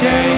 change.